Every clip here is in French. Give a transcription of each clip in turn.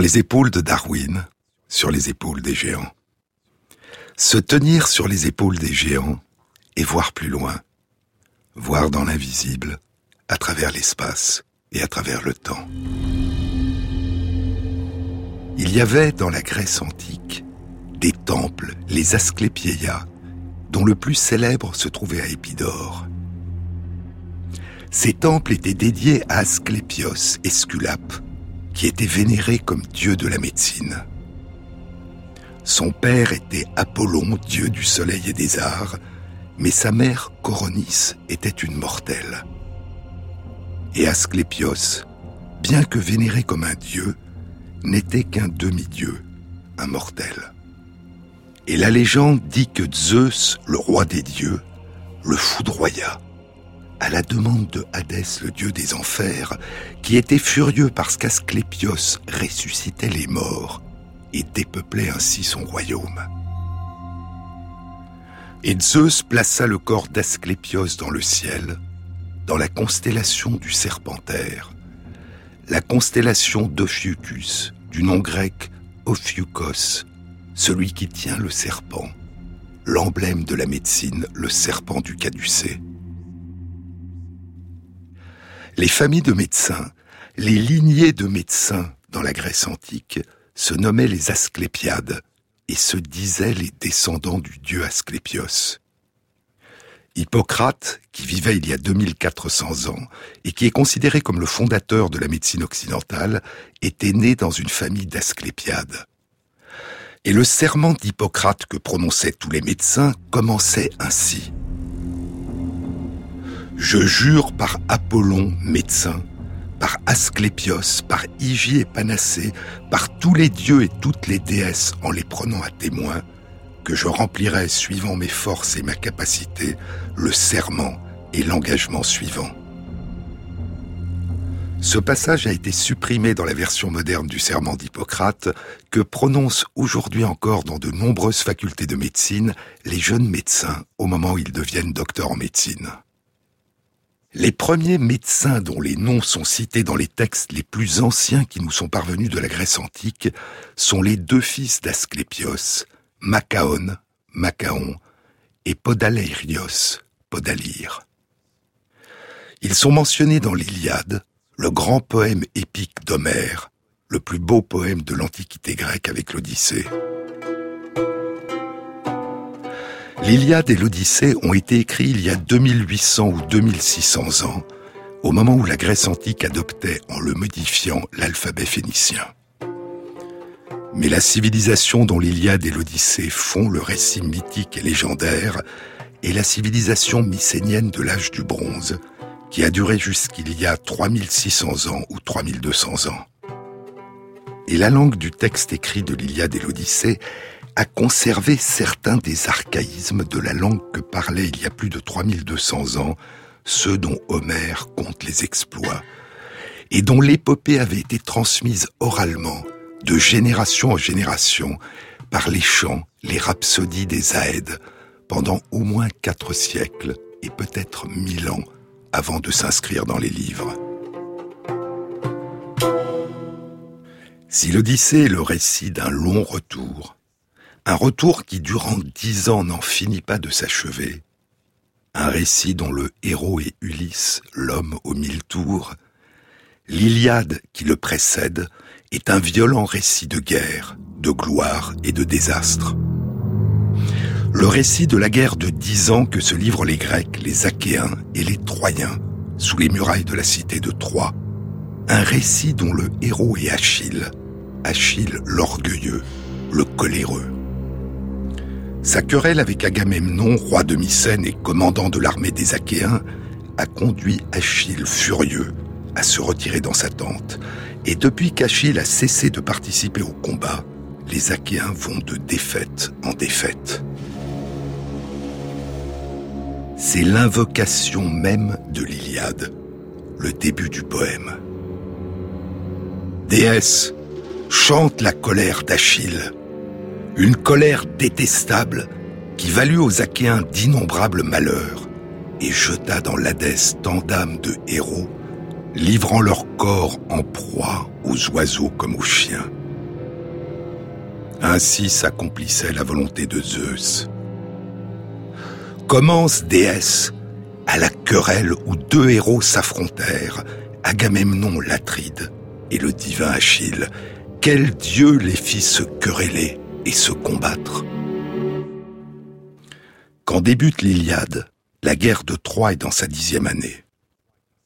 Les épaules de Darwin, sur les épaules des géants. Se tenir sur les épaules des géants et voir plus loin, voir dans l'invisible, à travers l'espace et à travers le temps. Il y avait dans la Grèce antique des temples, les Asclépieias, dont le plus célèbre se trouvait à Épidore. Ces temples étaient dédiés à Asclépios, Esculape, qui était vénéré comme dieu de la médecine. Son père était Apollon, dieu du soleil et des arts, mais sa mère, Coronis, était une mortelle. Et Asclépios, bien que vénéré comme un dieu, n'était qu'un demi-dieu, un mortel. Et la légende dit que Zeus, le roi des dieux, le foudroya à la demande de Hadès, le dieu des enfers, qui était furieux parce qu'Asclépios ressuscitait les morts et dépeuplait ainsi son royaume. Et Zeus plaça le corps d'Asclépios dans le ciel, dans la constellation du Serpentaire, la constellation d'Ophiucus, du nom grec Ophiukos, celui qui tient le serpent, l'emblème de la médecine, le serpent du caducée les familles de médecins, les lignées de médecins dans la Grèce antique se nommaient les Asclépiades et se disaient les descendants du dieu Asclépios. Hippocrate, qui vivait il y a 2400 ans et qui est considéré comme le fondateur de la médecine occidentale, était né dans une famille d'Asclépiades. Et le serment d'Hippocrate que prononçaient tous les médecins commençait ainsi. Je jure par Apollon, médecin, par Asclépios, par Hygie et Panacée, par tous les dieux et toutes les déesses en les prenant à témoin, que je remplirai, suivant mes forces et ma capacité, le serment et l'engagement suivant. Ce passage a été supprimé dans la version moderne du serment d'Hippocrate que prononcent aujourd'hui encore dans de nombreuses facultés de médecine les jeunes médecins au moment où ils deviennent docteurs en médecine. Les premiers médecins dont les noms sont cités dans les textes les plus anciens qui nous sont parvenus de la Grèce antique sont les deux fils d'Asclépios, Macaon, Macaon, et Podaleirios, Podalyre. Ils sont mentionnés dans l'Iliade, le grand poème épique d'Homère, le plus beau poème de l'Antiquité grecque avec l'Odyssée. L'Iliade et l'Odyssée ont été écrits il y a 2800 ou 2600 ans, au moment où la Grèce antique adoptait, en le modifiant, l'alphabet phénicien. Mais la civilisation dont l'Iliade et l'Odyssée font le récit mythique et légendaire est la civilisation mycénienne de l'âge du bronze, qui a duré jusqu'il y a 3600 ans ou 3200 ans. Et la langue du texte écrit de l'Iliade et l'Odyssée a conservé certains des archaïsmes de la langue que parlaient il y a plus de 3200 ans ceux dont Homère compte les exploits, et dont l'épopée avait été transmise oralement, de génération en génération, par les chants, les rhapsodies des Aèdes, pendant au moins quatre siècles et peut-être mille ans avant de s'inscrire dans les livres. Si l'Odyssée est le récit d'un long retour, un retour qui, durant dix ans, n'en finit pas de s'achever. Un récit dont le héros est Ulysse, l'homme aux mille tours. L'Iliade qui le précède est un violent récit de guerre, de gloire et de désastre. Le récit de la guerre de dix ans que se livrent les Grecs, les Achéens et les Troyens sous les murailles de la cité de Troie. Un récit dont le héros est Achille, Achille l'orgueilleux, le coléreux. Sa querelle avec Agamemnon, roi de Mycène et commandant de l'armée des Achéens, a conduit Achille furieux à se retirer dans sa tente. Et depuis qu'Achille a cessé de participer au combat, les Achéens vont de défaite en défaite. C'est l'invocation même de l'Iliade, le début du poème. Déesse, chante la colère d'Achille une colère détestable qui valut aux Achéens d'innombrables malheurs et jeta dans l'Hadès tant d'âmes de héros livrant leur corps en proie aux oiseaux comme aux chiens. Ainsi s'accomplissait la volonté de Zeus. Commence, déesse, à la querelle où deux héros s'affrontèrent, Agamemnon l'Atride et le divin Achille. Quel dieu les fit se quereller et se combattre Quand débute l'Iliade, la guerre de Troie est dans sa dixième année.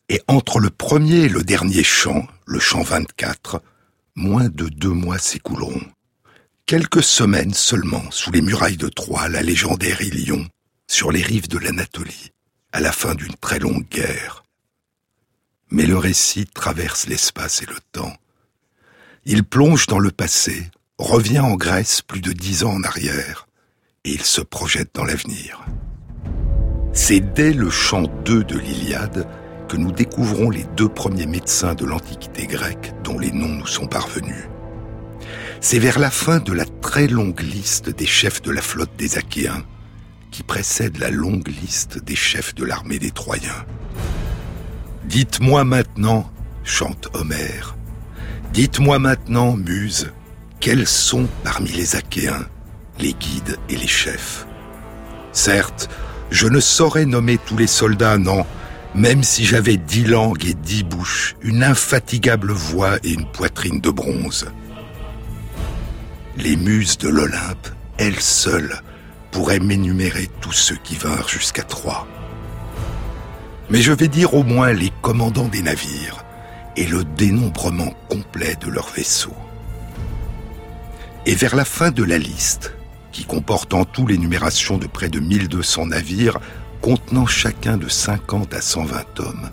Et entre le premier et le dernier chant, le chant 24, moins de deux mois s'écouleront. Quelques semaines seulement sous les murailles de Troie, la légendaire Ilion, sur les rives de l'Anatolie, à la fin d'une très longue guerre. Mais le récit traverse l'espace et le temps. Il plonge dans le passé, revient en Grèce plus de dix ans en arrière, et il se projette dans l'avenir. C'est dès le chant 2 de l'Iliade que nous découvrons les deux premiers médecins de l'Antiquité grecque dont les noms nous sont parvenus. C'est vers la fin de la très longue liste des chefs de la flotte des Achéens qui précède la longue liste des chefs de l'armée des Troyens. Dites-moi maintenant, chante Homère, dites-moi maintenant, Muse, quels sont parmi les Achéens les guides et les chefs? Certes, je ne saurais nommer tous les soldats, non, même si j'avais dix langues et dix bouches, une infatigable voix et une poitrine de bronze. Les muses de l'Olympe, elles seules, pourraient m'énumérer tous ceux qui vinrent jusqu'à Troie mais je vais dire au moins les commandants des navires et le dénombrement complet de leurs vaisseaux. Et vers la fin de la liste, qui comporte en tout l'énumération de près de 1200 navires, contenant chacun de 50 à 120 hommes,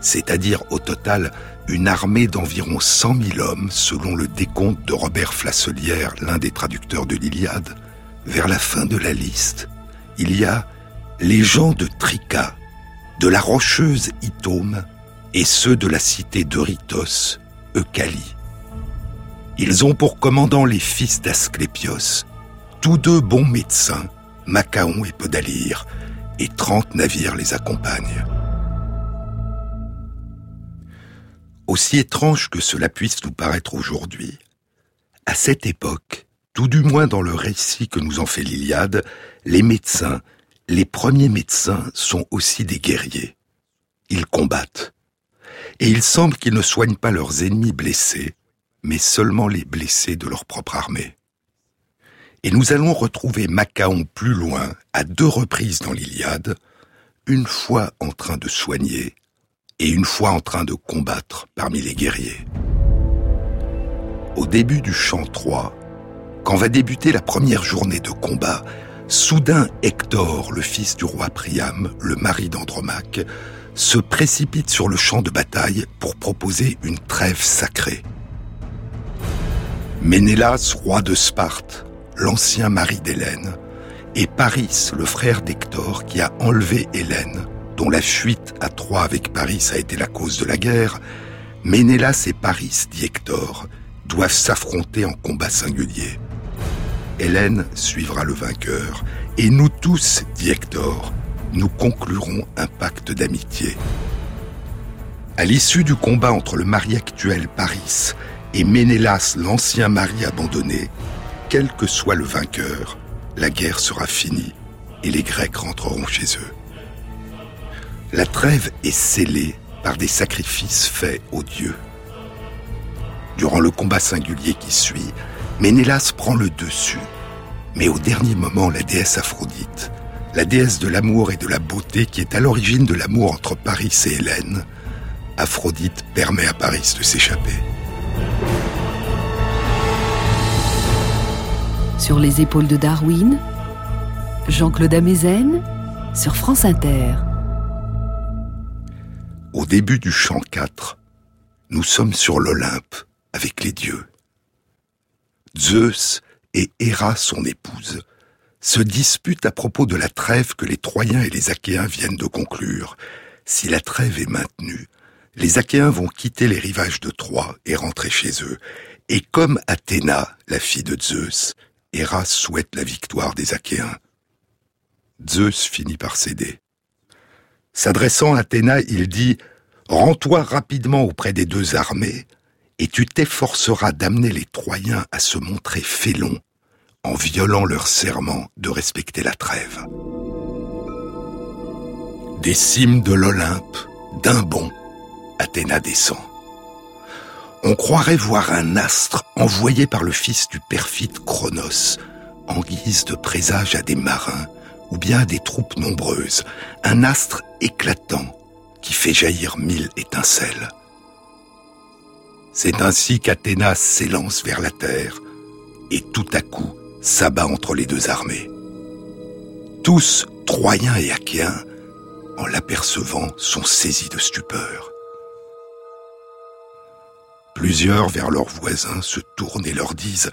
c'est-à-dire au total une armée d'environ 100 000 hommes selon le décompte de Robert Flasselière, l'un des traducteurs de l'Iliade, vers la fin de la liste, il y a les gens de Trica, de la rocheuse Itome et ceux de la cité d'Eurytos, Eucali. Ils ont pour commandant les fils d'Asclépios, tous deux bons médecins, Macaon et Podalyre, et trente navires les accompagnent. Aussi étrange que cela puisse nous paraître aujourd'hui, à cette époque, tout du moins dans le récit que nous en fait l'Iliade, les médecins les premiers médecins sont aussi des guerriers. Ils combattent. Et il semble qu'ils ne soignent pas leurs ennemis blessés, mais seulement les blessés de leur propre armée. Et nous allons retrouver Macaon plus loin, à deux reprises dans l'Iliade, une fois en train de soigner et une fois en train de combattre parmi les guerriers. Au début du chant 3, quand va débuter la première journée de combat, Soudain, Hector, le fils du roi Priam, le mari d'Andromaque, se précipite sur le champ de bataille pour proposer une trêve sacrée. Ménélas, roi de Sparte, l'ancien mari d'Hélène, et Paris, le frère d'Hector, qui a enlevé Hélène, dont la fuite à Troie avec Paris a été la cause de la guerre, Ménélas et Paris, dit Hector, doivent s'affronter en combat singulier. Hélène suivra le vainqueur, et nous tous, dit Hector, nous conclurons un pacte d'amitié. À l'issue du combat entre le mari actuel Paris et Ménélas, l'ancien mari abandonné, quel que soit le vainqueur, la guerre sera finie et les Grecs rentreront chez eux. La trêve est scellée par des sacrifices faits aux dieux. Durant le combat singulier qui suit, Ménélas prend le dessus. Mais au dernier moment, la déesse Aphrodite, la déesse de l'amour et de la beauté qui est à l'origine de l'amour entre Paris et Hélène, Aphrodite permet à Paris de s'échapper. Sur les épaules de Darwin, Jean-Claude Amezen sur France Inter. Au début du chant 4, nous sommes sur l'Olympe avec les dieux. Zeus et Héra, son épouse, se disputent à propos de la trêve que les Troyens et les Achéens viennent de conclure. Si la trêve est maintenue, les Achéens vont quitter les rivages de Troie et rentrer chez eux. Et comme Athéna, la fille de Zeus, Héra souhaite la victoire des Achéens. Zeus finit par céder. S'adressant à Athéna, il dit Rends-toi rapidement auprès des deux armées, et tu t'efforceras d'amener les Troyens à se montrer félons en violant leur serment de respecter la trêve. Des cimes de l'Olympe, d'un bond, Athéna descend. On croirait voir un astre envoyé par le fils du perfide Cronos, en guise de présage à des marins ou bien à des troupes nombreuses, un astre éclatant qui fait jaillir mille étincelles. C'est ainsi qu'Athéna s'élance vers la terre et tout à coup s'abat entre les deux armées. Tous, Troyens et Achéens, en l'apercevant, sont saisis de stupeur. Plusieurs vers leurs voisins se tournent et leur disent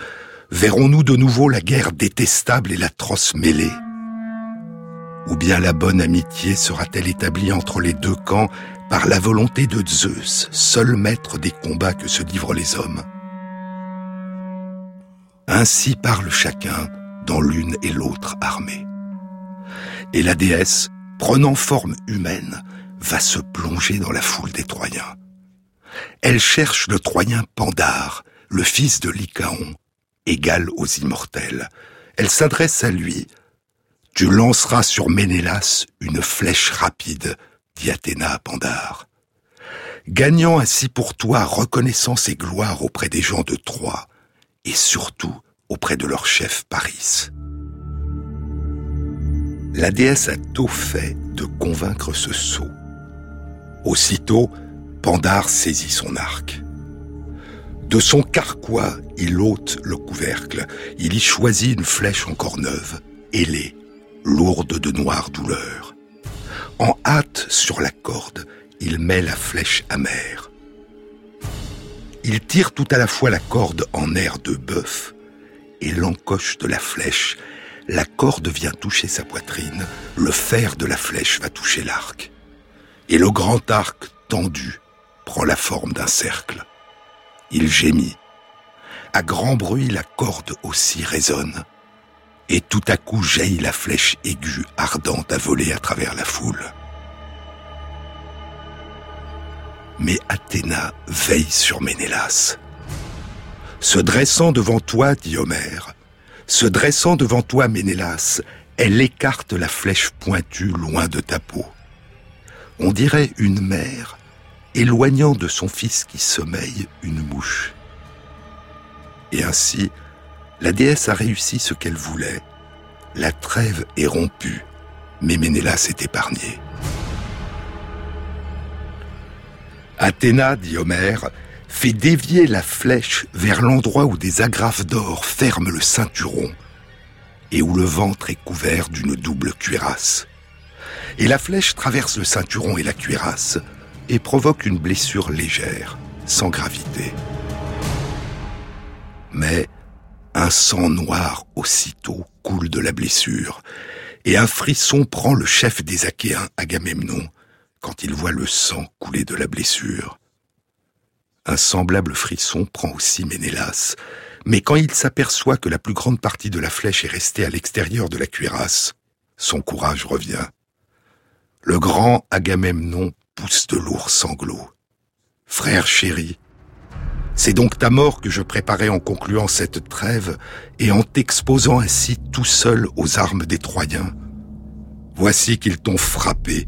Verrons-nous de nouveau la guerre détestable et l'atroce mêlée? Ou bien la bonne amitié sera-t-elle établie entre les deux camps par la volonté de Zeus, seul maître des combats que se livrent les hommes? Ainsi parle chacun dans l'une et l'autre armée. Et la déesse, prenant forme humaine, va se plonger dans la foule des Troyens. Elle cherche le Troyen Pandare, le fils de Lycaon, égal aux immortels. Elle s'adresse à lui. Tu lanceras sur Ménélas une flèche rapide, dit Athéna à Pandare. Gagnant ainsi pour toi reconnaissance et gloire auprès des gens de Troie, et surtout auprès de leur chef Paris. La déesse a tôt fait de convaincre ce sot. Aussitôt, Pandare saisit son arc. De son carquois, il ôte le couvercle. Il y choisit une flèche encore neuve, ailée, lourde de noire douleur. En hâte sur la corde, il met la flèche amère. Il tire tout à la fois la corde en air de bœuf et l'encoche de la flèche. La corde vient toucher sa poitrine, le fer de la flèche va toucher l'arc. Et le grand arc tendu prend la forme d'un cercle. Il gémit. À grand bruit, la corde aussi résonne. Et tout à coup jaillit la flèche aiguë, ardente à voler à travers la foule. Mais Athéna veille sur Ménélas. Se dressant devant toi, dit Homère, se dressant devant toi, Ménélas, elle écarte la flèche pointue loin de ta peau. On dirait une mère éloignant de son fils qui sommeille une mouche. Et ainsi, la déesse a réussi ce qu'elle voulait. La trêve est rompue, mais Ménélas est épargné. Athéna, dit Homère, fait dévier la flèche vers l'endroit où des agrafes d'or ferment le ceinturon et où le ventre est couvert d'une double cuirasse. Et la flèche traverse le ceinturon et la cuirasse, et provoque une blessure légère, sans gravité. Mais un sang noir aussitôt coule de la blessure, et un frisson prend le chef des Achéens, Agamemnon, quand il voit le sang couler de la blessure. Un semblable frisson prend aussi Ménélas, mais quand il s'aperçoit que la plus grande partie de la flèche est restée à l'extérieur de la cuirasse, son courage revient. Le grand Agamemnon pousse de lourds sanglots. Frère chéri, c'est donc ta mort que je préparais en concluant cette trêve et en t'exposant ainsi tout seul aux armes des Troyens. Voici qu'ils t'ont frappé,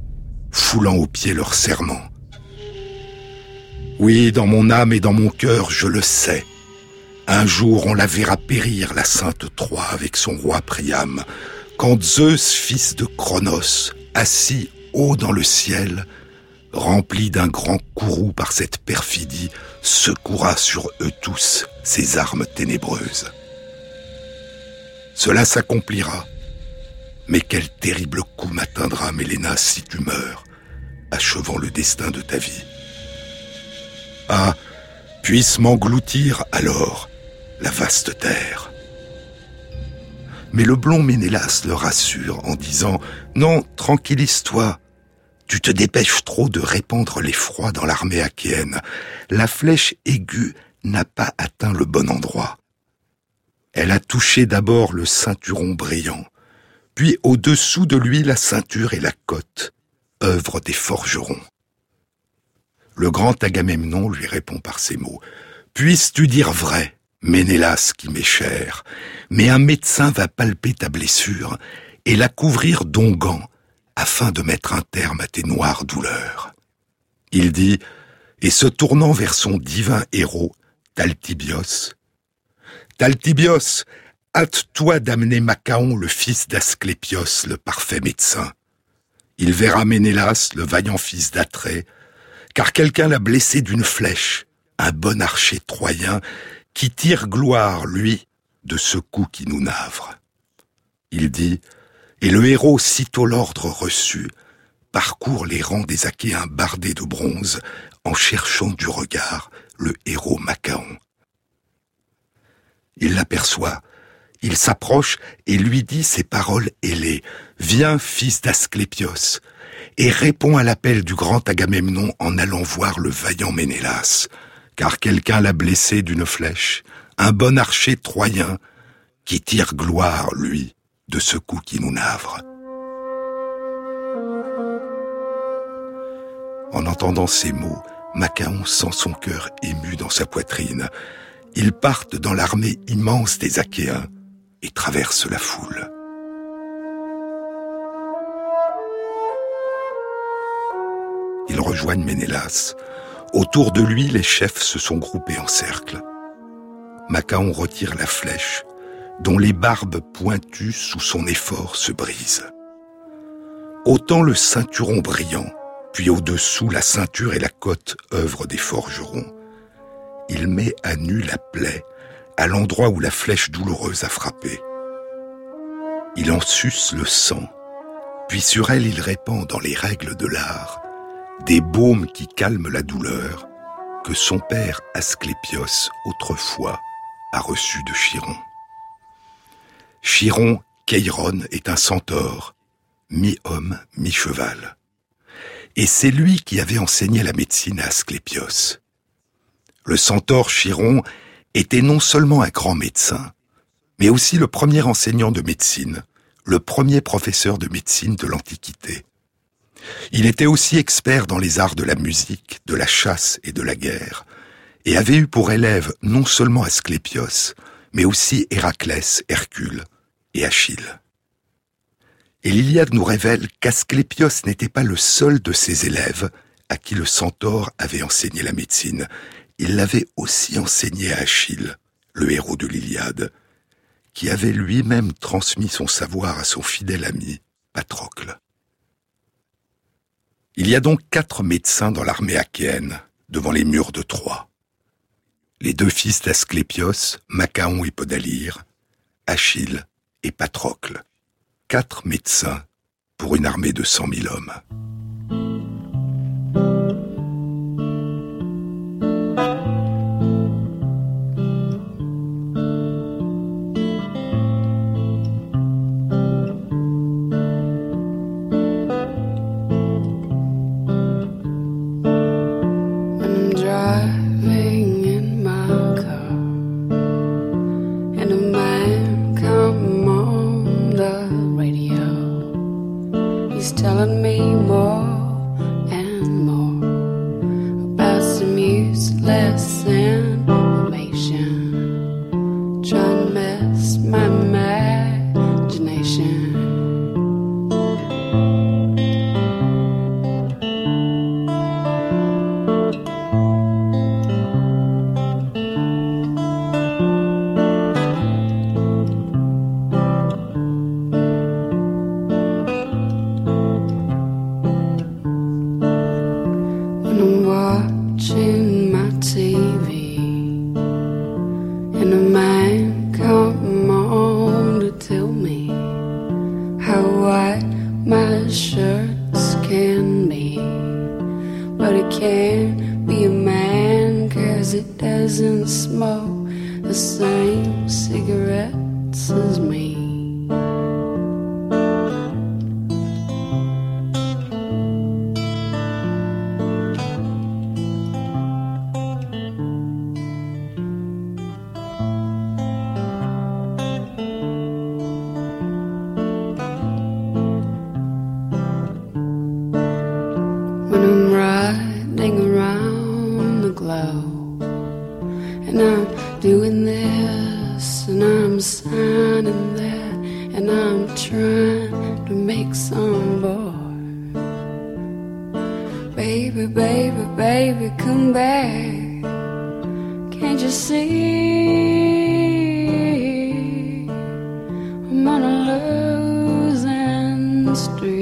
foulant aux pieds leur serment. Oui, dans mon âme et dans mon cœur, je le sais. Un jour on la verra périr, la sainte Troie, avec son roi Priam, quand Zeus, fils de Cronos, assis haut dans le ciel, rempli d'un grand courroux par cette perfidie, secoura sur eux tous ses armes ténébreuses. Cela s'accomplira, mais quel terrible coup m'atteindra, Mélénas, si tu meurs, achevant le destin de ta vie? Ah, puisse m'engloutir alors la vaste terre. Mais le blond Ménélas le rassure en disant Non, tranquillise-toi, tu te dépêches trop de répandre l'effroi dans l'armée achéenne. La flèche aiguë n'a pas atteint le bon endroit. Elle a touché d'abord le ceinturon brillant, puis au-dessous de lui la ceinture et la côte, œuvre des forgerons. Le grand Agamemnon lui répond par ces mots. Puisses-tu dire vrai, Ménélas qui m'est cher, mais un médecin va palper ta blessure et la couvrir d'onguents afin de mettre un terme à tes noires douleurs. Il dit, et se tournant vers son divin héros, Taltibios, Taltibios, hâte-toi d'amener Macaon, le fils d'Asclépios, le parfait médecin. Il verra Ménélas, le vaillant fils d'Atrée, car quelqu'un l'a blessé d'une flèche, un bon archer troyen, qui tire gloire, lui, de ce coup qui nous navre. Il dit, et le héros, sitôt l'ordre reçu, parcourt les rangs des Achéens bardés de bronze, en cherchant du regard le héros Macaon. Il l'aperçoit, il s'approche et lui dit ces paroles ailées. Viens, fils d'Asclépios, et réponds à l'appel du grand Agamemnon en allant voir le vaillant Ménélas, car quelqu'un l'a blessé d'une flèche, un bon archer troyen, qui tire gloire, lui, de ce coup qui nous navre. En entendant ces mots, Macaon sent son cœur ému dans sa poitrine. Ils partent dans l'armée immense des Achéens et traversent la foule. Ils rejoignent Ménélas. Autour de lui, les chefs se sont groupés en cercle. Macaon retire la flèche, dont les barbes pointues sous son effort se brisent. Autant le ceinturon brillant, puis au-dessous la ceinture et la côte œuvre des forgerons. Il met à nu la plaie, à l'endroit où la flèche douloureuse a frappé. Il en suce le sang, puis sur elle il répand dans les règles de l'art des baumes qui calment la douleur que son père Asclépios autrefois a reçu de Chiron. Chiron, Cheiron, est un centaure, mi-homme, mi-cheval. Et c'est lui qui avait enseigné la médecine à Asclépios. Le centaure Chiron était non seulement un grand médecin, mais aussi le premier enseignant de médecine, le premier professeur de médecine de l'Antiquité. Il était aussi expert dans les arts de la musique, de la chasse et de la guerre, et avait eu pour élève non seulement Asclépios, mais aussi Héraclès, Hercule et Achille. Et l'Iliade nous révèle qu'Asclépios n'était pas le seul de ses élèves à qui le centaure avait enseigné la médecine. Il l'avait aussi enseigné à Achille, le héros de l'Iliade, qui avait lui-même transmis son savoir à son fidèle ami, Patrocle. Il y a donc quatre médecins dans l'armée achéenne, devant les murs de Troie. Les deux fils d'Asclépios, Macaon et Podalyre, Achille et Patrocle. Quatre médecins pour une armée de cent mille hommes. jalan nah. street.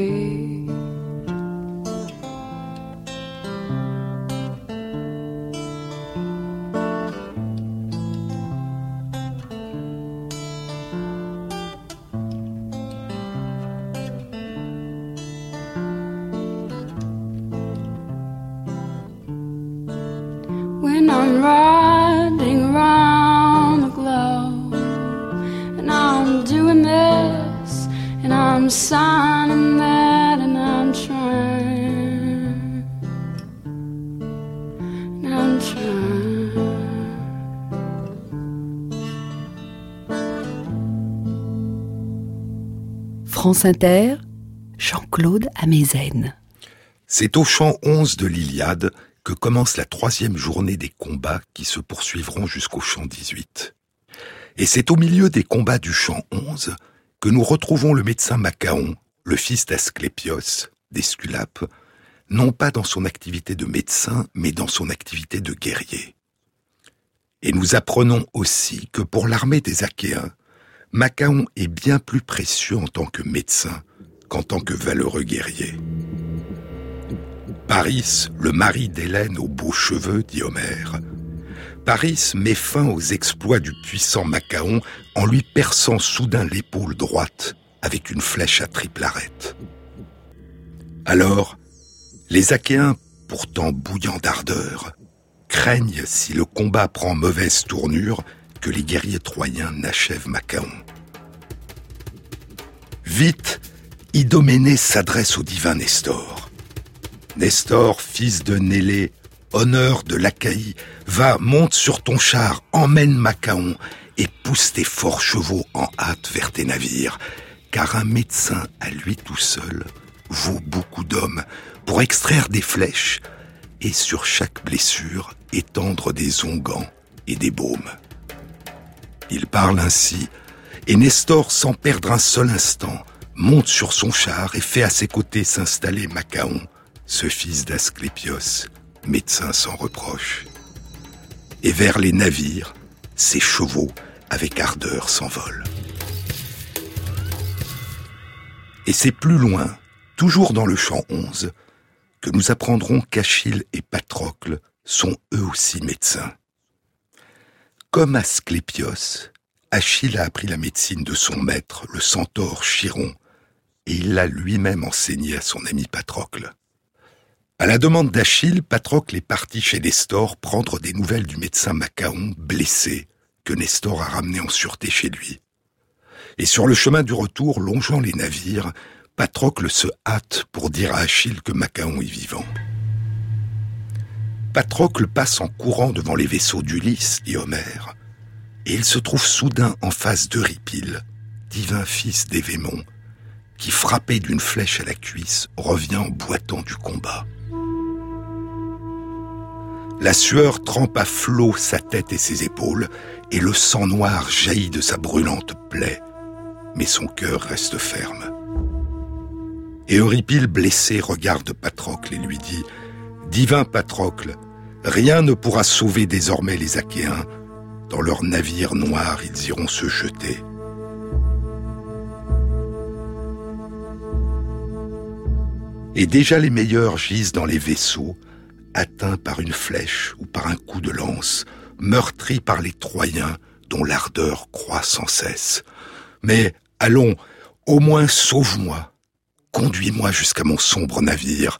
France Inter, Jean-Claude Amezen. C'est au champ 11 de l'Iliade que commence la troisième journée des combats qui se poursuivront jusqu'au champ 18. Et c'est au milieu des combats du champ 11 que nous retrouvons le médecin Macaon, le fils d'Asclépios, d'Esculape, non pas dans son activité de médecin, mais dans son activité de guerrier. Et nous apprenons aussi que pour l'armée des Achéens, Macaon est bien plus précieux en tant que médecin qu'en tant que valeureux guerrier. Paris, le mari d'Hélène aux beaux cheveux, dit Homère. Paris met fin aux exploits du puissant Macaon en lui perçant soudain l'épaule droite avec une flèche à triple arête. Alors, les Achéens, pourtant bouillants d'ardeur, craignent, si le combat prend mauvaise tournure, les guerriers troyens n'achèvent Macaon. Vite, Idoménée s'adresse au divin Nestor. Nestor, fils de Nélée, honneur de l'Achaïe, va, monte sur ton char, emmène Macaon et pousse tes forts chevaux en hâte vers tes navires, car un médecin à lui tout seul vaut beaucoup d'hommes pour extraire des flèches et sur chaque blessure étendre des onguents et des baumes. Il parle ainsi, et Nestor, sans perdre un seul instant, monte sur son char et fait à ses côtés s'installer Macaon, ce fils d'Asclépios, médecin sans reproche. Et vers les navires, ses chevaux, avec ardeur, s'envolent. Et c'est plus loin, toujours dans le champ 11, que nous apprendrons qu'Achille et Patrocle sont eux aussi médecins. Comme Asclépios, Achille a appris la médecine de son maître, le centaure Chiron, et il l'a lui-même enseigné à son ami Patrocle. À la demande d'Achille, Patrocle est parti chez Nestor prendre des nouvelles du médecin Macaon, blessé, que Nestor a ramené en sûreté chez lui. Et sur le chemin du retour, longeant les navires, Patrocle se hâte pour dire à Achille que Macaon est vivant. Patrocle passe en courant devant les vaisseaux d'Ulysse, dit Homère, et il se trouve soudain en face d'Eurypyle, divin fils d'Évémon, qui, frappé d'une flèche à la cuisse, revient en boitant du combat. La sueur trempe à flot sa tête et ses épaules, et le sang noir jaillit de sa brûlante plaie, mais son cœur reste ferme. Et Euripyle, blessé, regarde Patrocle et lui dit Divin Patrocle, rien ne pourra sauver désormais les Achéens. Dans leurs navires noirs, ils iront se jeter. Et déjà les meilleurs gisent dans les vaisseaux, atteints par une flèche ou par un coup de lance, meurtris par les Troyens dont l'ardeur croît sans cesse. Mais allons, au moins sauve-moi, conduis-moi jusqu'à mon sombre navire.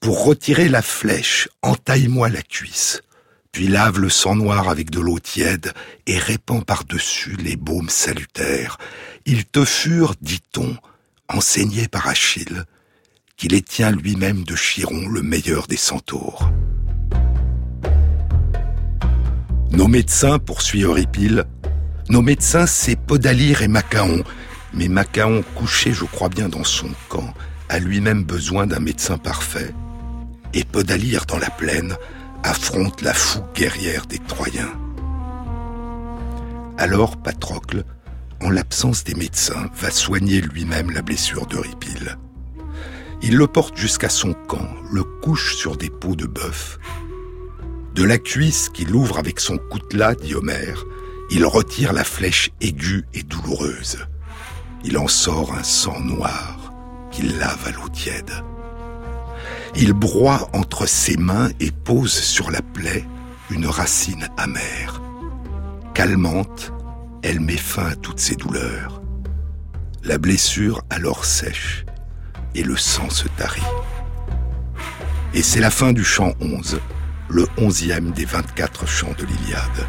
Pour retirer la flèche, entaille-moi la cuisse, puis lave le sang noir avec de l'eau tiède et répand par-dessus les baumes salutaires. Ils te furent, dit-on, enseignés par Achille, qui les tient lui-même de Chiron, le meilleur des centaures. Nos médecins, poursuit Euripyle, nos médecins, c'est Podalyre et Macaon, mais Macaon, couché, je crois bien, dans son camp, a lui-même besoin d'un médecin parfait. Et Podalyre, dans la plaine, affronte la fougue guerrière des Troyens. Alors Patrocle, en l'absence des médecins, va soigner lui-même la blessure d'Euripyle. Il le porte jusqu'à son camp, le couche sur des peaux de bœuf. De la cuisse qu'il ouvre avec son coutelas, dit Homère, il retire la flèche aiguë et douloureuse. Il en sort un sang noir qu'il lave à l'eau tiède. Il broie entre ses mains et pose sur la plaie une racine amère. Calmante, elle met fin à toutes ses douleurs. La blessure alors sèche et le sang se tarit. Et c'est la fin du chant 11, le onzième des 24 chants de l'Iliade.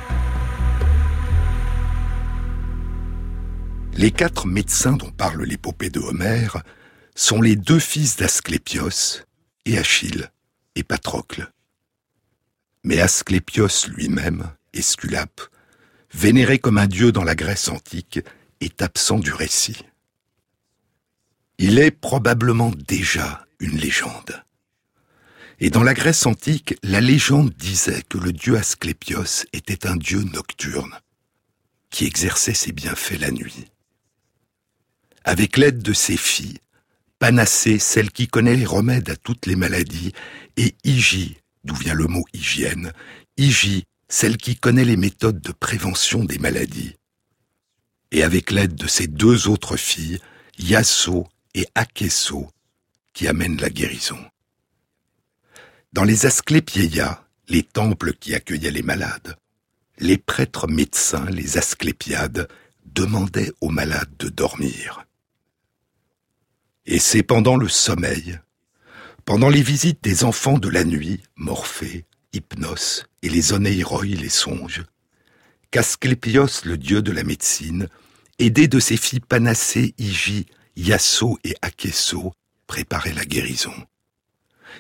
Les quatre médecins dont parle l'épopée de Homère sont les deux fils d'Asclépios, et Achille et Patrocle. Mais Asclépios lui-même, Esculape, vénéré comme un dieu dans la Grèce antique, est absent du récit. Il est probablement déjà une légende. Et dans la Grèce antique, la légende disait que le dieu Asclépios était un dieu nocturne, qui exerçait ses bienfaits la nuit. Avec l'aide de ses filles, Panacée, celle qui connaît les remèdes à toutes les maladies, et Hygie, d'où vient le mot hygiène, Hygie, celle qui connaît les méthodes de prévention des maladies. Et avec l'aide de ses deux autres filles, Yasso et Akesso, qui amènent la guérison. Dans les Asclépieias, les temples qui accueillaient les malades, les prêtres médecins, les Asclépiades, demandaient aux malades de dormir. Et c'est pendant le sommeil, pendant les visites des enfants de la nuit, Morphée, Hypnos et les onéiroi, les songes, qu'Asclépios, le dieu de la médecine, aidé de ses filles Panacée, Hygie, Yasso et Akesso, préparait la guérison.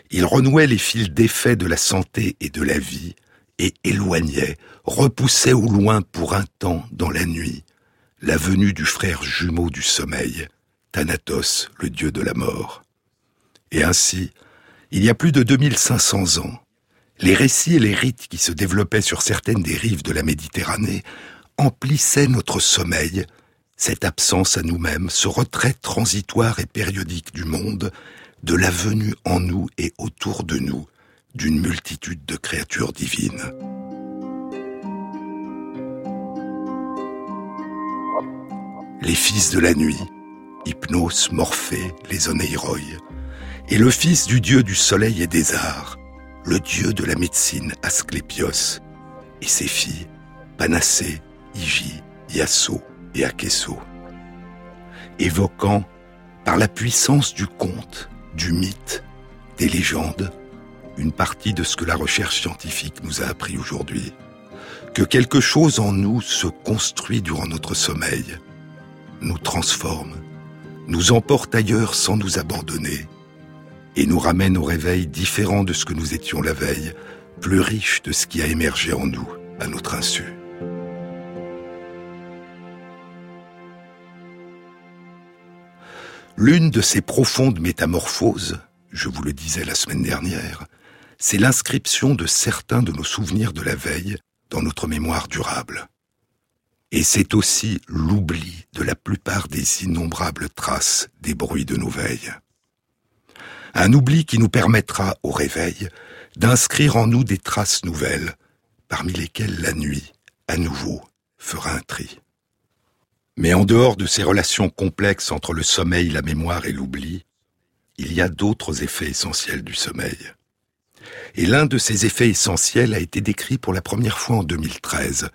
Il renouait les fils d'effet de la santé et de la vie, et éloignait, repoussait au loin pour un temps, dans la nuit, la venue du frère jumeau du sommeil, Thanatos, le dieu de la mort. Et ainsi, il y a plus de 2500 ans, les récits et les rites qui se développaient sur certaines des rives de la Méditerranée emplissaient notre sommeil, cette absence à nous-mêmes, ce retrait transitoire et périodique du monde, de la venue en nous et autour de nous d'une multitude de créatures divines. Les fils de la nuit, Hypnos, Morphée, les Onéiroi, et le fils du dieu du soleil et des arts, le dieu de la médecine Asclépios, et ses filles, Panacée, Hygie, Yasso et Akesso, évoquant, par la puissance du conte, du mythe, des légendes, une partie de ce que la recherche scientifique nous a appris aujourd'hui, que quelque chose en nous se construit durant notre sommeil, nous transforme, nous emporte ailleurs sans nous abandonner, et nous ramène au réveil différent de ce que nous étions la veille, plus riche de ce qui a émergé en nous à notre insu. L'une de ces profondes métamorphoses, je vous le disais la semaine dernière, c'est l'inscription de certains de nos souvenirs de la veille dans notre mémoire durable. Et c'est aussi l'oubli de la plupart des innombrables traces des bruits de nos veilles. Un oubli qui nous permettra, au réveil, d'inscrire en nous des traces nouvelles, parmi lesquelles la nuit, à nouveau, fera un tri. Mais en dehors de ces relations complexes entre le sommeil, la mémoire et l'oubli, il y a d'autres effets essentiels du sommeil. Et l'un de ces effets essentiels a été décrit pour la première fois en 2013,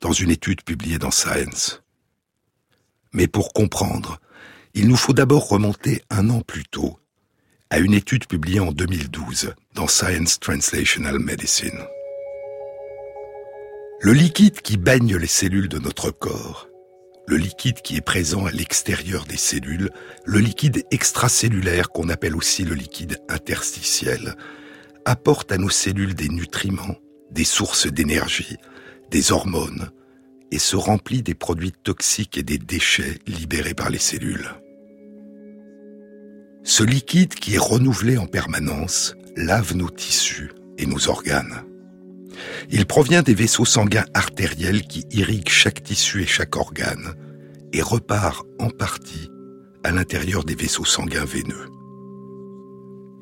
dans une étude publiée dans Science. Mais pour comprendre, il nous faut d'abord remonter un an plus tôt, à une étude publiée en 2012 dans Science Translational Medicine. Le liquide qui baigne les cellules de notre corps, le liquide qui est présent à l'extérieur des cellules, le liquide extracellulaire qu'on appelle aussi le liquide interstitiel, apporte à nos cellules des nutriments, des sources d'énergie, des hormones, et se remplit des produits toxiques et des déchets libérés par les cellules. Ce liquide qui est renouvelé en permanence lave nos tissus et nos organes. Il provient des vaisseaux sanguins artériels qui irriguent chaque tissu et chaque organe et repart en partie à l'intérieur des vaisseaux sanguins veineux.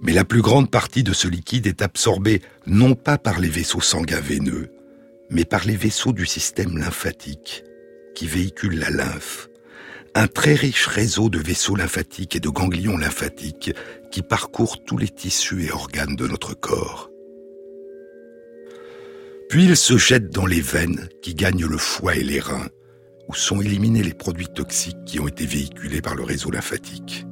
Mais la plus grande partie de ce liquide est absorbée non pas par les vaisseaux sanguins veineux, mais par les vaisseaux du système lymphatique qui véhiculent la lymphe, un très riche réseau de vaisseaux lymphatiques et de ganglions lymphatiques qui parcourent tous les tissus et organes de notre corps. Puis il se jette dans les veines qui gagnent le foie et les reins, où sont éliminés les produits toxiques qui ont été véhiculés par le réseau lymphatique.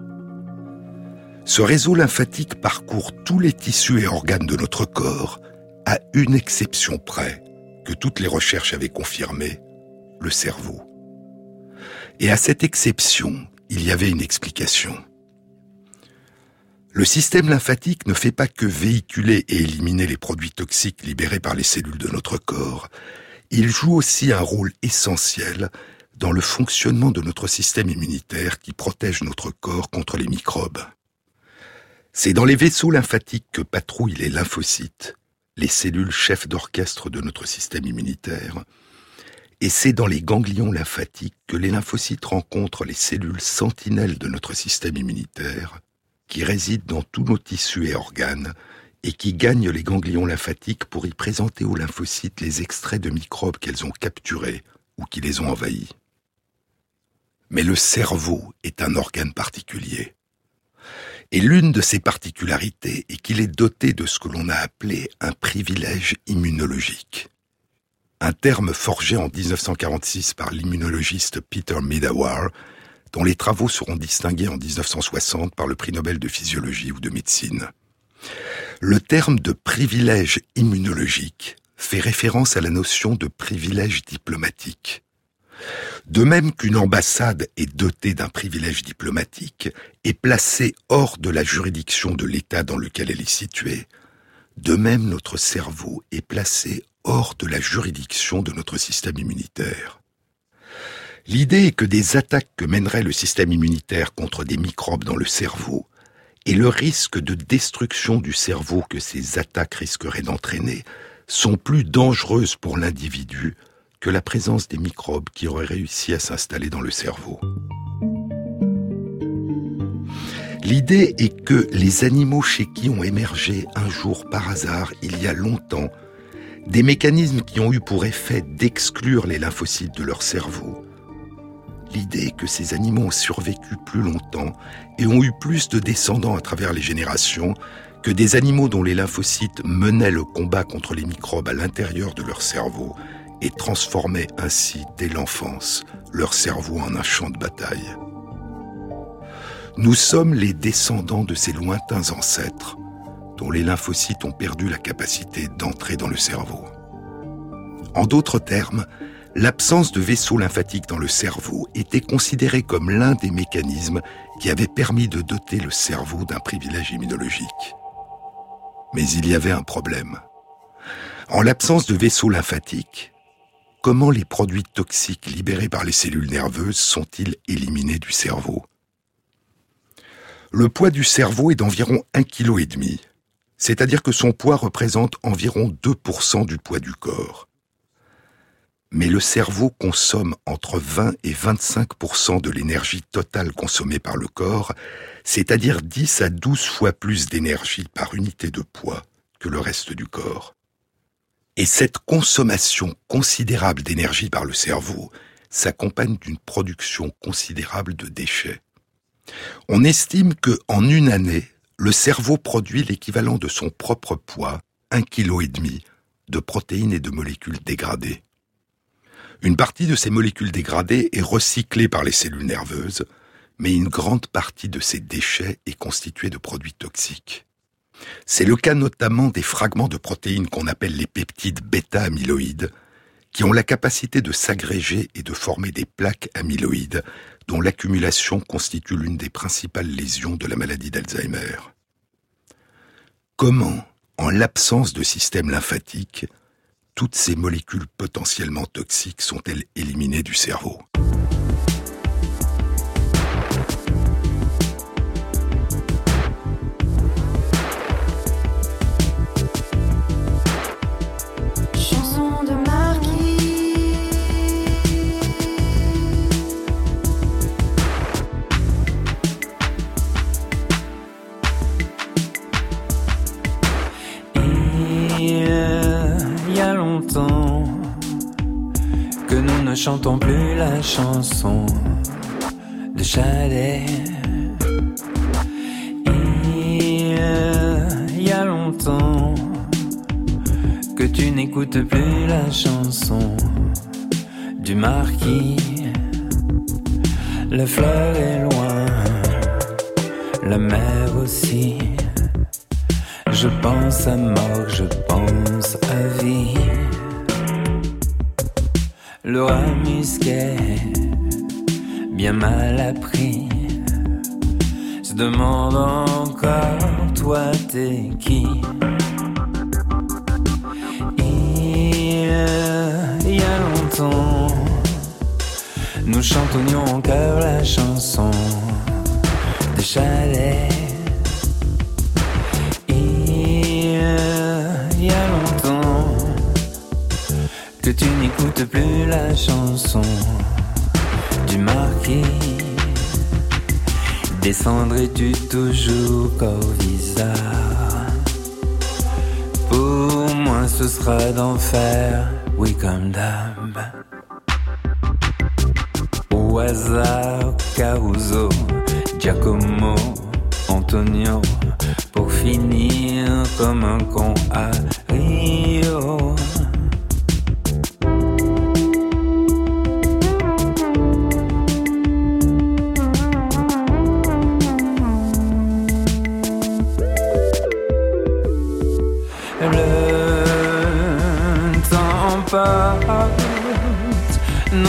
Ce réseau lymphatique parcourt tous les tissus et organes de notre corps, à une exception près, que toutes les recherches avaient confirmé, le cerveau. Et à cette exception, il y avait une explication. Le système lymphatique ne fait pas que véhiculer et éliminer les produits toxiques libérés par les cellules de notre corps, il joue aussi un rôle essentiel dans le fonctionnement de notre système immunitaire qui protège notre corps contre les microbes. C'est dans les vaisseaux lymphatiques que patrouillent les lymphocytes, les cellules chefs d'orchestre de notre système immunitaire, et c'est dans les ganglions lymphatiques que les lymphocytes rencontrent les cellules sentinelles de notre système immunitaire, qui résident dans tous nos tissus et organes, et qui gagnent les ganglions lymphatiques pour y présenter aux lymphocytes les extraits de microbes qu'elles ont capturés ou qui les ont envahis. Mais le cerveau est un organe particulier. Et l'une de ses particularités est qu'il est doté de ce que l'on a appelé un privilège immunologique. Un terme forgé en 1946 par l'immunologiste Peter Medawar, dont les travaux seront distingués en 1960 par le prix Nobel de physiologie ou de médecine. Le terme de privilège immunologique fait référence à la notion de privilège diplomatique. De même qu'une ambassade est dotée d'un privilège diplomatique et placée hors de la juridiction de l'État dans lequel elle est située, de même notre cerveau est placé hors de la juridiction de notre système immunitaire. L'idée est que des attaques que mènerait le système immunitaire contre des microbes dans le cerveau et le risque de destruction du cerveau que ces attaques risqueraient d'entraîner sont plus dangereuses pour l'individu la présence des microbes qui auraient réussi à s'installer dans le cerveau. L'idée est que les animaux chez qui ont émergé un jour par hasard, il y a longtemps, des mécanismes qui ont eu pour effet d'exclure les lymphocytes de leur cerveau, l'idée que ces animaux ont survécu plus longtemps et ont eu plus de descendants à travers les générations que des animaux dont les lymphocytes menaient le combat contre les microbes à l'intérieur de leur cerveau et transformaient ainsi dès l'enfance leur cerveau en un champ de bataille. Nous sommes les descendants de ces lointains ancêtres dont les lymphocytes ont perdu la capacité d'entrer dans le cerveau. En d'autres termes, l'absence de vaisseaux lymphatiques dans le cerveau était considérée comme l'un des mécanismes qui avait permis de doter le cerveau d'un privilège immunologique. Mais il y avait un problème. En l'absence de vaisseaux lymphatiques, comment les produits toxiques libérés par les cellules nerveuses sont-ils éliminés du cerveau? Le poids du cerveau est d'environ 1,5 kg, c'est-à-dire que son poids représente environ 2% du poids du corps mais le cerveau consomme entre 20 et 25% de l'énergie totale consommée par le corps, c'est-à-dire 10 à 12 fois plus d'énergie par unité de poids que le reste du corps. Et cette consommation considérable d'énergie par le cerveau s'accompagne d'une production considérable de déchets. On estime que en une année, le cerveau produit l'équivalent de son propre poids, un kilo et demi, de protéines et de molécules dégradées. Une partie de ces molécules dégradées est recyclée par les cellules nerveuses, mais une grande partie de ces déchets est constituée de produits toxiques. C'est le cas notamment des fragments de protéines qu'on appelle les peptides bêta-amyloïdes, qui ont la capacité de s'agréger et de former des plaques amyloïdes, dont l'accumulation constitue l'une des principales lésions de la maladie d'Alzheimer. Comment, en l'absence de système lymphatique, toutes ces molécules potentiellement toxiques sont-elles éliminées du cerveau? Chantons plus la chanson de Chalet. Il y a longtemps que tu n'écoutes plus la chanson du marquis. La fleur est loin, la mer aussi. Je pense à mort, je pense à vie. Le musquet, bien mal appris, se demande encore, toi t'es qui? Il y a longtemps, nous chantonnions en cœur la chanson des chalets. Tu n'écoutes plus la chanson du marquis. Descendrais-tu toujours Corvisa Pour moi ce sera d'enfer, oui comme d'hab. Au hasard, Caruso, Giacomo, Antonio, pour finir comme un con à Rio.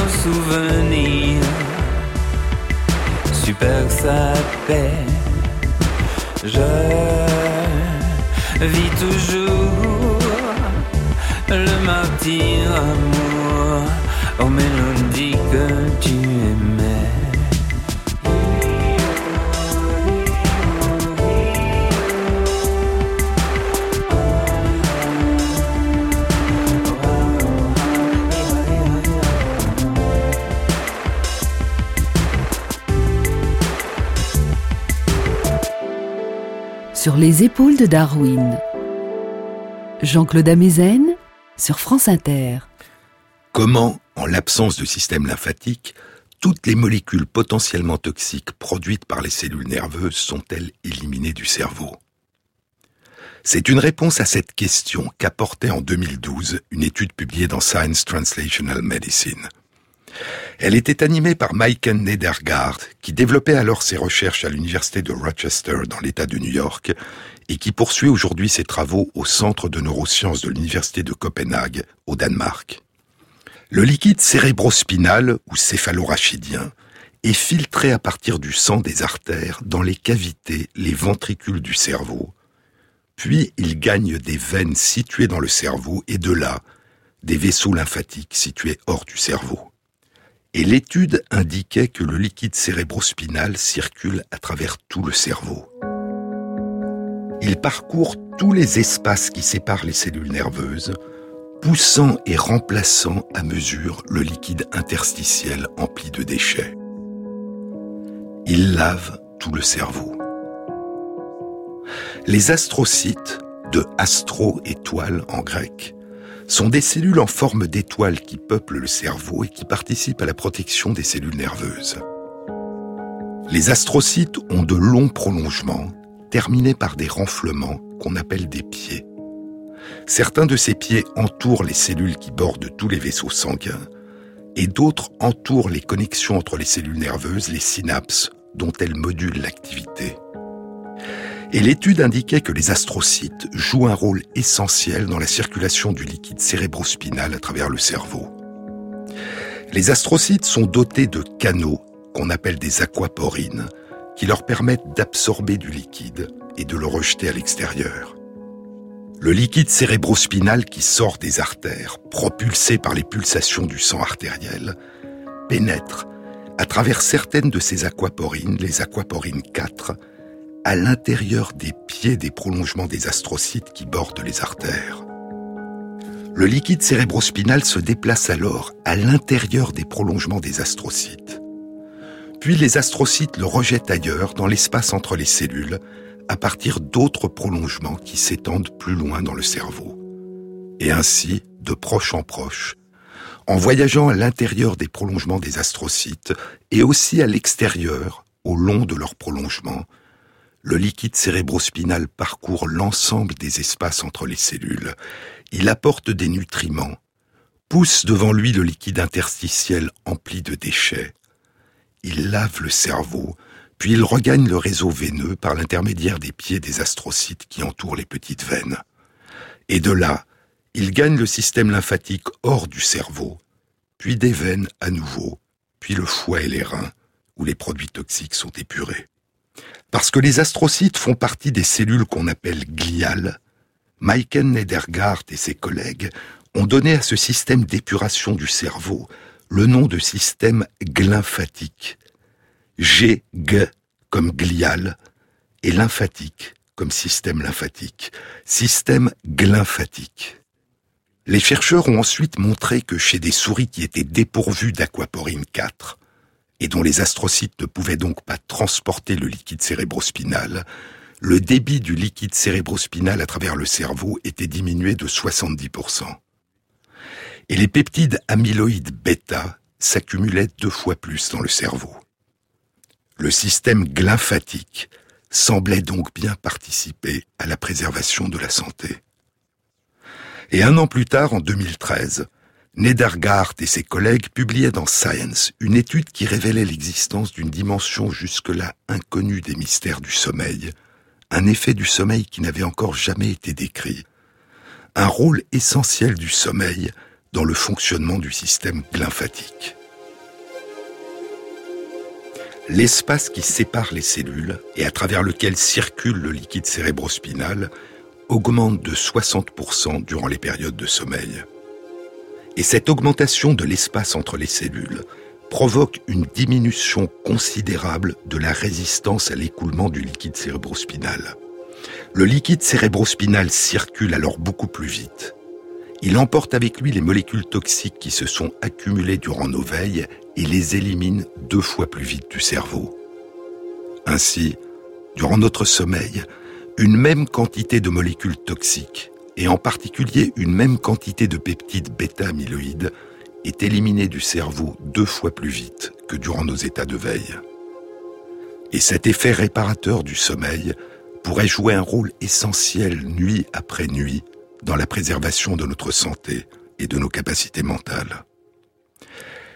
Nos souvenirs. Super sa paix. Je vis toujours le martyr amour aux mélodies que tu aimais. Sur les épaules de Darwin. Jean-Claude Amezen sur France Inter. Comment, en l'absence de système lymphatique, toutes les molécules potentiellement toxiques produites par les cellules nerveuses sont-elles éliminées du cerveau? C'est une réponse à cette question qu'apportait en 2012 une étude publiée dans Science Translational Medicine. Elle était animée par Maiken Nedergaard, qui développait alors ses recherches à l'université de Rochester dans l'État de New York et qui poursuit aujourd'hui ses travaux au Centre de neurosciences de l'Université de Copenhague, au Danemark. Le liquide cérébrospinal ou céphalorachidien est filtré à partir du sang des artères dans les cavités, les ventricules du cerveau. Puis il gagne des veines situées dans le cerveau et de là, des vaisseaux lymphatiques situés hors du cerveau et l'étude indiquait que le liquide cérébrospinal circule à travers tout le cerveau. Il parcourt tous les espaces qui séparent les cellules nerveuses, poussant et remplaçant à mesure le liquide interstitiel empli de déchets. Il lave tout le cerveau. Les astrocytes, de astro étoile en grec, sont des cellules en forme d'étoile qui peuplent le cerveau et qui participent à la protection des cellules nerveuses. Les astrocytes ont de longs prolongements, terminés par des renflements qu'on appelle des pieds. Certains de ces pieds entourent les cellules qui bordent tous les vaisseaux sanguins, et d'autres entourent les connexions entre les cellules nerveuses, les synapses, dont elles modulent l'activité. Et l'étude indiquait que les astrocytes jouent un rôle essentiel dans la circulation du liquide cérébrospinal à travers le cerveau. Les astrocytes sont dotés de canaux qu'on appelle des aquaporines qui leur permettent d'absorber du liquide et de le rejeter à l'extérieur. Le liquide cérébrospinal qui sort des artères, propulsé par les pulsations du sang artériel, pénètre à travers certaines de ces aquaporines, les aquaporines 4, à l'intérieur des pieds des prolongements des astrocytes qui bordent les artères. Le liquide cérébrospinal se déplace alors à l'intérieur des prolongements des astrocytes. Puis les astrocytes le rejettent ailleurs, dans l'espace entre les cellules, à partir d'autres prolongements qui s'étendent plus loin dans le cerveau. Et ainsi, de proche en proche, en voyageant à l'intérieur des prolongements des astrocytes et aussi à l'extérieur, au long de leur prolongement, le liquide cérébrospinal parcourt l'ensemble des espaces entre les cellules. Il apporte des nutriments, pousse devant lui le liquide interstitiel empli de déchets. Il lave le cerveau, puis il regagne le réseau veineux par l'intermédiaire des pieds des astrocytes qui entourent les petites veines. Et de là, il gagne le système lymphatique hors du cerveau, puis des veines à nouveau, puis le foie et les reins, où les produits toxiques sont épurés. Parce que les astrocytes font partie des cellules qu'on appelle gliales, Maiken Nedergaard et ses collègues ont donné à ce système d'épuration du cerveau le nom de système glymphatique. G, G comme glial et lymphatique comme système lymphatique. Système glymphatique. Les chercheurs ont ensuite montré que chez des souris qui étaient dépourvues d'aquaporine 4, et dont les astrocytes ne pouvaient donc pas transporter le liquide cérébrospinal, le débit du liquide cérébrospinal à travers le cerveau était diminué de 70%. Et les peptides amyloïdes bêta s'accumulaient deux fois plus dans le cerveau. Le système glymphatique semblait donc bien participer à la préservation de la santé. Et un an plus tard, en 2013, Nedergaard et ses collègues publiaient dans Science une étude qui révélait l'existence d'une dimension jusque-là inconnue des mystères du sommeil, un effet du sommeil qui n'avait encore jamais été décrit, un rôle essentiel du sommeil dans le fonctionnement du système lymphatique. L'espace qui sépare les cellules et à travers lequel circule le liquide cérébrospinal augmente de 60% durant les périodes de sommeil. Et cette augmentation de l'espace entre les cellules provoque une diminution considérable de la résistance à l'écoulement du liquide cérébrospinal. Le liquide cérébrospinal circule alors beaucoup plus vite. Il emporte avec lui les molécules toxiques qui se sont accumulées durant nos veilles et les élimine deux fois plus vite du cerveau. Ainsi, durant notre sommeil, une même quantité de molécules toxiques, et en particulier une même quantité de peptides bêta-amyloïdes, est éliminée du cerveau deux fois plus vite que durant nos états de veille. Et cet effet réparateur du sommeil pourrait jouer un rôle essentiel nuit après nuit dans la préservation de notre santé et de nos capacités mentales.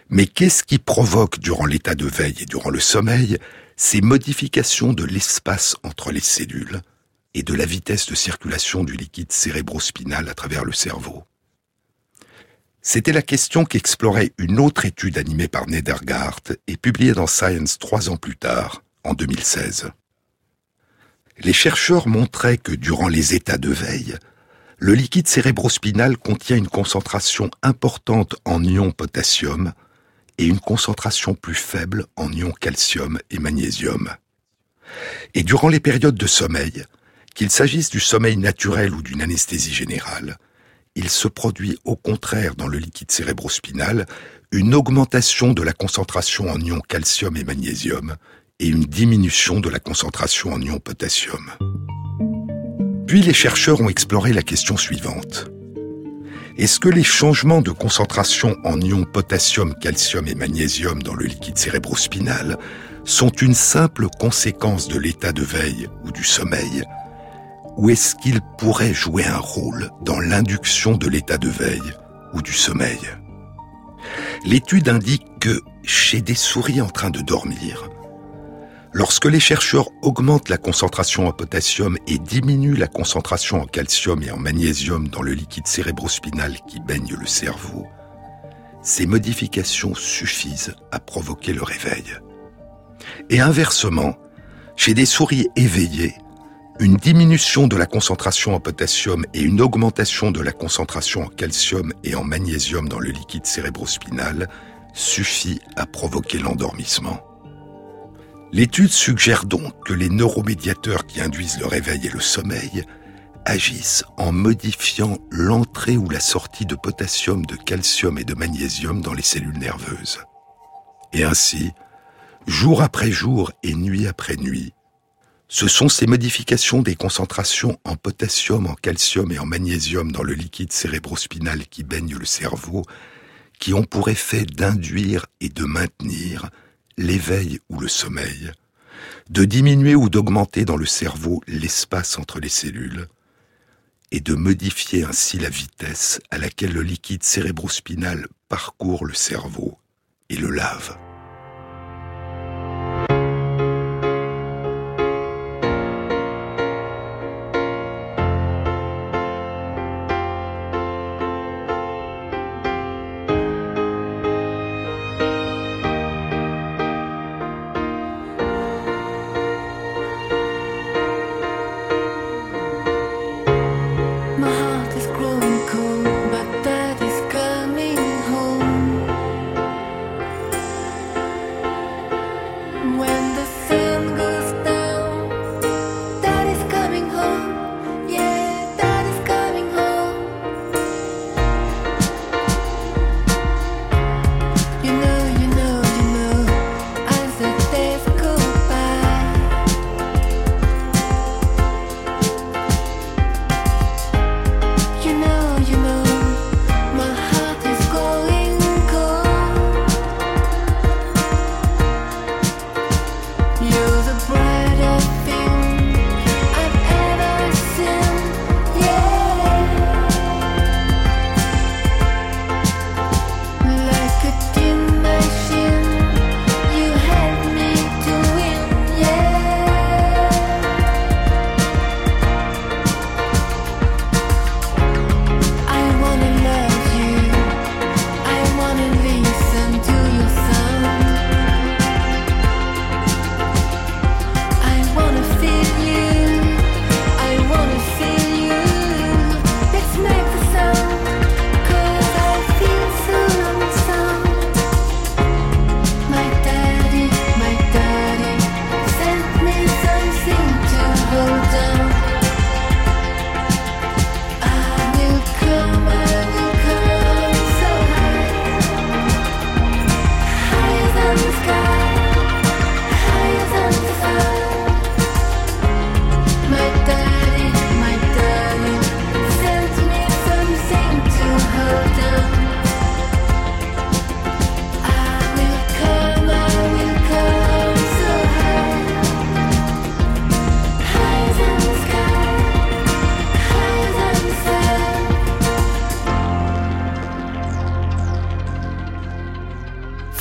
Mais qu'est-ce qui provoque durant l'état de veille et durant le sommeil ces modifications de l'espace entre les cellules et de la vitesse de circulation du liquide cérébrospinal à travers le cerveau C'était la question qu'explorait une autre étude animée par Nedergaard et publiée dans Science trois ans plus tard, en 2016. Les chercheurs montraient que durant les états de veille, le liquide cérébrospinal contient une concentration importante en ion potassium et une concentration plus faible en ions calcium et magnésium. Et durant les périodes de sommeil, qu'il s'agisse du sommeil naturel ou d'une anesthésie générale, il se produit au contraire dans le liquide cérébrospinal une augmentation de la concentration en ions calcium et magnésium et une diminution de la concentration en ions potassium. Puis les chercheurs ont exploré la question suivante. Est-ce que les changements de concentration en ions potassium, calcium et magnésium dans le liquide cérébrospinal sont une simple conséquence de l'état de veille ou du sommeil ou est-ce qu'ils pourraient jouer un rôle dans l'induction de l'état de veille ou du sommeil? L'étude indique que chez des souris en train de dormir, Lorsque les chercheurs augmentent la concentration en potassium et diminuent la concentration en calcium et en magnésium dans le liquide cérébrospinal qui baigne le cerveau, ces modifications suffisent à provoquer le réveil. Et inversement, chez des souris éveillées, une diminution de la concentration en potassium et une augmentation de la concentration en calcium et en magnésium dans le liquide cérébrospinal suffit à provoquer l'endormissement. L'étude suggère donc que les neuromédiateurs qui induisent le réveil et le sommeil agissent en modifiant l'entrée ou la sortie de potassium, de calcium et de magnésium dans les cellules nerveuses. Et ainsi, jour après jour et nuit après nuit, Ce sont ces modifications des concentrations en potassium, en calcium et en magnésium dans le liquide cérébrospinal qui baigne le cerveau qui ont pour effet d'induire et de maintenir l'éveil ou le sommeil, de diminuer ou d'augmenter dans le cerveau l'espace entre les cellules, et de modifier ainsi la vitesse à laquelle le liquide cérébrospinal parcourt le cerveau et le lave.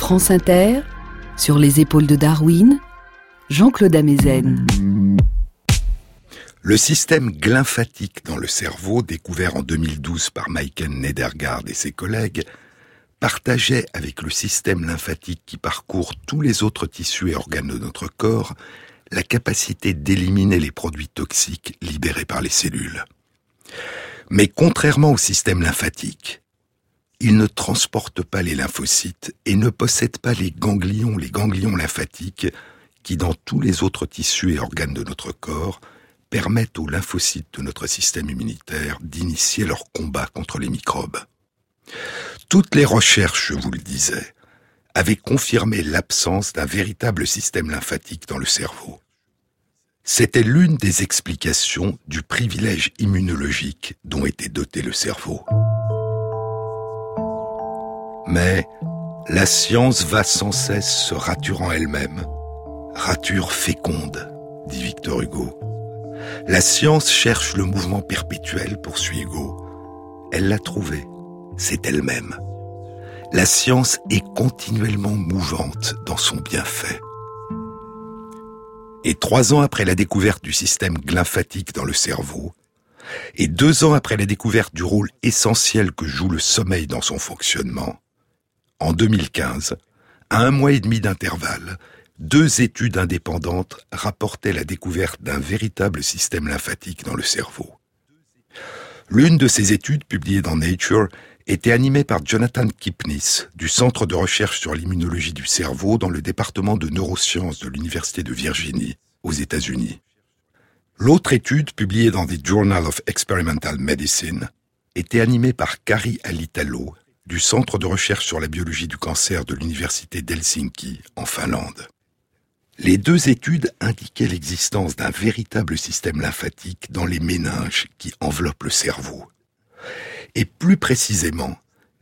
France Inter, sur les épaules de Darwin, Jean-Claude Amezen. Le système glymphatique dans le cerveau, découvert en 2012 par Michael Nedergaard et ses collègues, partageait avec le système lymphatique qui parcourt tous les autres tissus et organes de notre corps la capacité d'éliminer les produits toxiques libérés par les cellules. Mais contrairement au système lymphatique, il ne transporte pas les lymphocytes et ne possède pas les ganglions, les ganglions lymphatiques, qui dans tous les autres tissus et organes de notre corps permettent aux lymphocytes de notre système immunitaire d'initier leur combat contre les microbes. Toutes les recherches, je vous le disais, avaient confirmé l'absence d'un véritable système lymphatique dans le cerveau. C'était l'une des explications du privilège immunologique dont était doté le cerveau. Mais la science va sans cesse se raturant elle-même. Rature féconde, dit Victor Hugo. La science cherche le mouvement perpétuel, poursuit Hugo. Elle l'a trouvé, c'est elle-même. La science est continuellement mouvante dans son bienfait. Et trois ans après la découverte du système glymphatique dans le cerveau, et deux ans après la découverte du rôle essentiel que joue le sommeil dans son fonctionnement, en 2015, à un mois et demi d'intervalle, deux études indépendantes rapportaient la découverte d'un véritable système lymphatique dans le cerveau. L'une de ces études, publiée dans Nature, était animée par Jonathan Kipnis, du Centre de recherche sur l'immunologie du cerveau dans le département de neurosciences de l'Université de Virginie, aux États-Unis. L'autre étude, publiée dans The Journal of Experimental Medicine, était animée par Kari Alitalo du Centre de recherche sur la biologie du cancer de l'Université d'Helsinki, en Finlande. Les deux études indiquaient l'existence d'un véritable système lymphatique dans les méninges qui enveloppent le cerveau. Et plus précisément,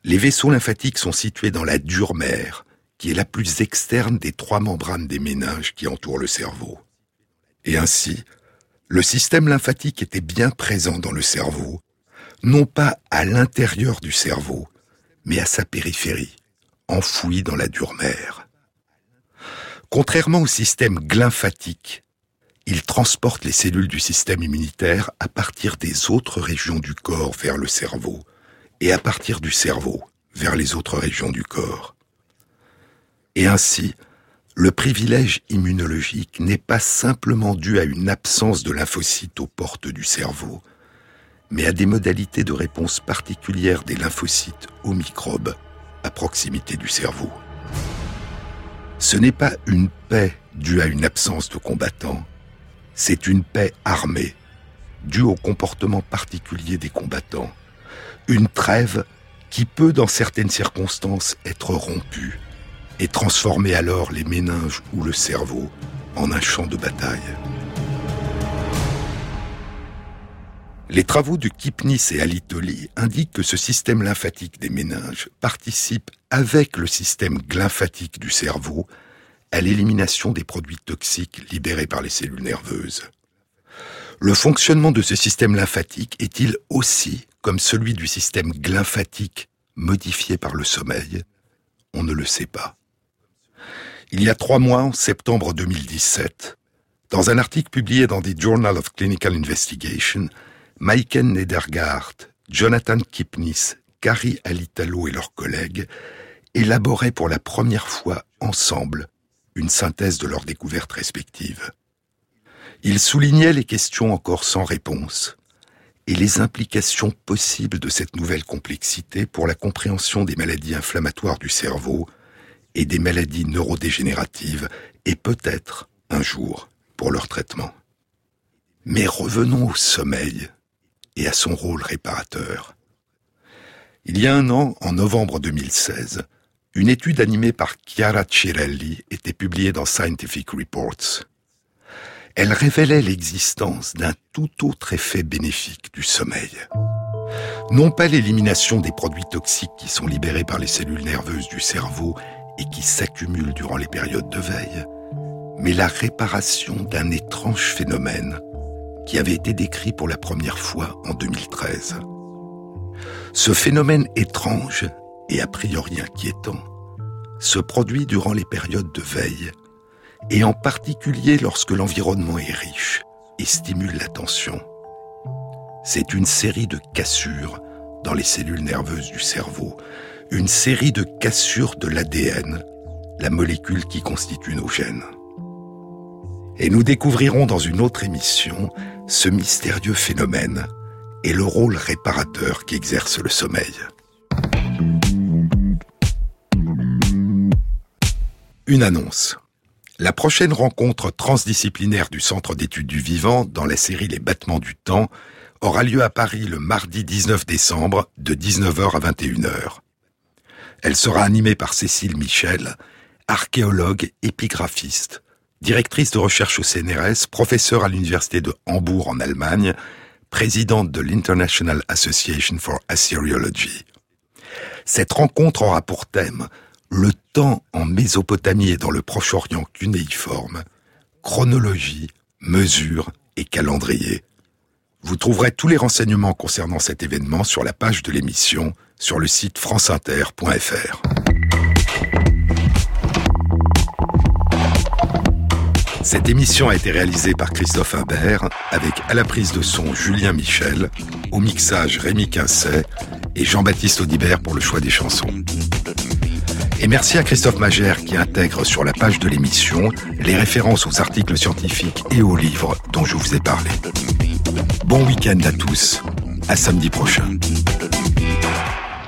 les vaisseaux lymphatiques sont situés dans la dure mère, qui est la plus externe des trois membranes des méninges qui entourent le cerveau. Et ainsi, le système lymphatique était bien présent dans le cerveau, non pas à l'intérieur du cerveau, mais à sa périphérie, enfoui dans la dure mère. Contrairement au système glymphatique, il transporte les cellules du système immunitaire à partir des autres régions du corps vers le cerveau, et à partir du cerveau vers les autres régions du corps. Et ainsi, le privilège immunologique n'est pas simplement dû à une absence de lymphocytes aux portes du cerveau, mais à des modalités de réponse particulières des lymphocytes aux microbes à proximité du cerveau. Ce n'est pas une paix due à une absence de combattants, c'est une paix armée, due au comportement particulier des combattants, une trêve qui peut dans certaines circonstances être rompue et transformer alors les méninges ou le cerveau en un champ de bataille. Les travaux de Kipnis et Alitoli indiquent que ce système lymphatique des méninges participe avec le système glymphatique du cerveau à l'élimination des produits toxiques libérés par les cellules nerveuses. Le fonctionnement de ce système lymphatique est-il aussi comme celui du système glymphatique modifié par le sommeil? On ne le sait pas. Il y a trois mois, en septembre 2017, dans un article publié dans The Journal of Clinical Investigation, Maiken Nedergaard, Jonathan Kipnis, Carrie Alitalo et leurs collègues élaboraient pour la première fois ensemble une synthèse de leurs découvertes respectives. Ils soulignaient les questions encore sans réponse et les implications possibles de cette nouvelle complexité pour la compréhension des maladies inflammatoires du cerveau et des maladies neurodégénératives et peut-être, un jour, pour leur traitement. Mais revenons au sommeil et à son rôle réparateur. Il y a un an, en novembre 2016, une étude animée par Chiara Cirelli était publiée dans Scientific Reports. Elle révélait l'existence d'un tout autre effet bénéfique du sommeil. Non pas l'élimination des produits toxiques qui sont libérés par les cellules nerveuses du cerveau et qui s'accumulent durant les périodes de veille, mais la réparation d'un étrange phénomène qui avait été décrit pour la première fois en 2013. Ce phénomène étrange et a priori inquiétant se produit durant les périodes de veille et en particulier lorsque l'environnement est riche et stimule l'attention. C'est une série de cassures dans les cellules nerveuses du cerveau, une série de cassures de l'ADN, la molécule qui constitue nos gènes. Et nous découvrirons dans une autre émission ce mystérieux phénomène et le rôle réparateur qu'exerce le sommeil. Une annonce. La prochaine rencontre transdisciplinaire du Centre d'études du vivant dans la série Les battements du temps aura lieu à Paris le mardi 19 décembre de 19h à 21h. Elle sera animée par Cécile Michel, archéologue épigraphiste, directrice de recherche au CNRS, professeure à l'université de Hambourg en Allemagne, présidente de l'International Association for Assyriology. Cette rencontre aura pour thème le temps en Mésopotamie et dans le Proche-Orient cunéiforme, chronologie, mesure et calendrier. Vous trouverez tous les renseignements concernant cet événement sur la page de l'émission sur le site franceinter.fr. Cette émission a été réalisée par Christophe Imbert, avec à la prise de son Julien Michel, au mixage Rémi Quincet et Jean-Baptiste Audibert pour le choix des chansons. Et merci à Christophe Magère qui intègre sur la page de l'émission les références aux articles scientifiques et aux livres dont je vous ai parlé. Bon week-end à tous, à samedi prochain.